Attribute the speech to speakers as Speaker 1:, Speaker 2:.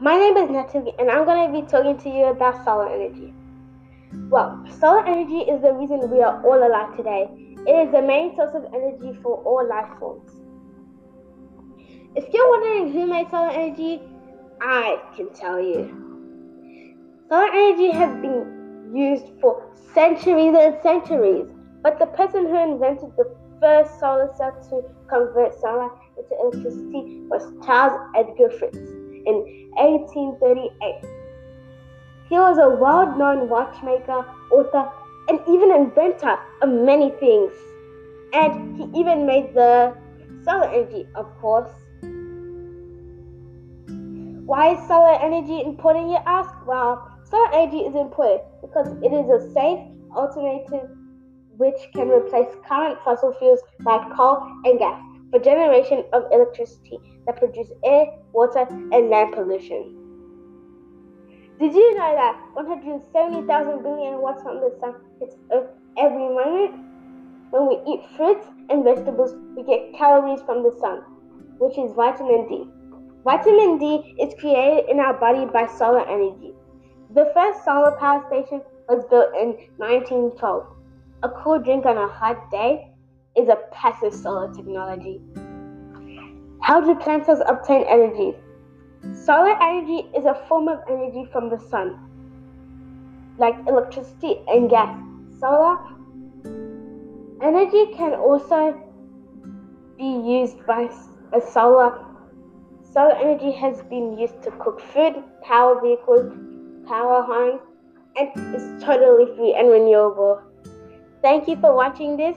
Speaker 1: my name is Natalie, and I'm going to be talking to you about solar energy. Well, solar energy is the reason we are all alive today. It is the main source of energy for all life forms. If you're wondering who made solar energy, I can tell you. Solar energy has been used for centuries and centuries, but the person who invented the first solar cell to convert sunlight into electricity was Charles Edgar Fritts in 1838. He was a well known watchmaker, author, and even inventor of many things. And he even made the solar energy, of course. Why is solar energy important, you ask? Well, solar energy is important because it is a safe alternative which can replace current fossil fuels like coal and gas for generation of electricity that produce air, water, and land pollution. Did you know that 170,000 billion watts from the sun hits Earth every moment? When we eat fruits and vegetables, we get calories from the sun, which is vitamin D. Vitamin D is created in our body by solar energy. The first solar power station was built in 1912. A cool drink on a hot day is a passive solar technology. How do plants obtain energy? Solar energy is a form of energy from the sun, like electricity and gas. Solar energy can also be used by a solar. Solar energy has been used to cook food, power vehicles, power homes, and is totally free and renewable. Thank you for watching this,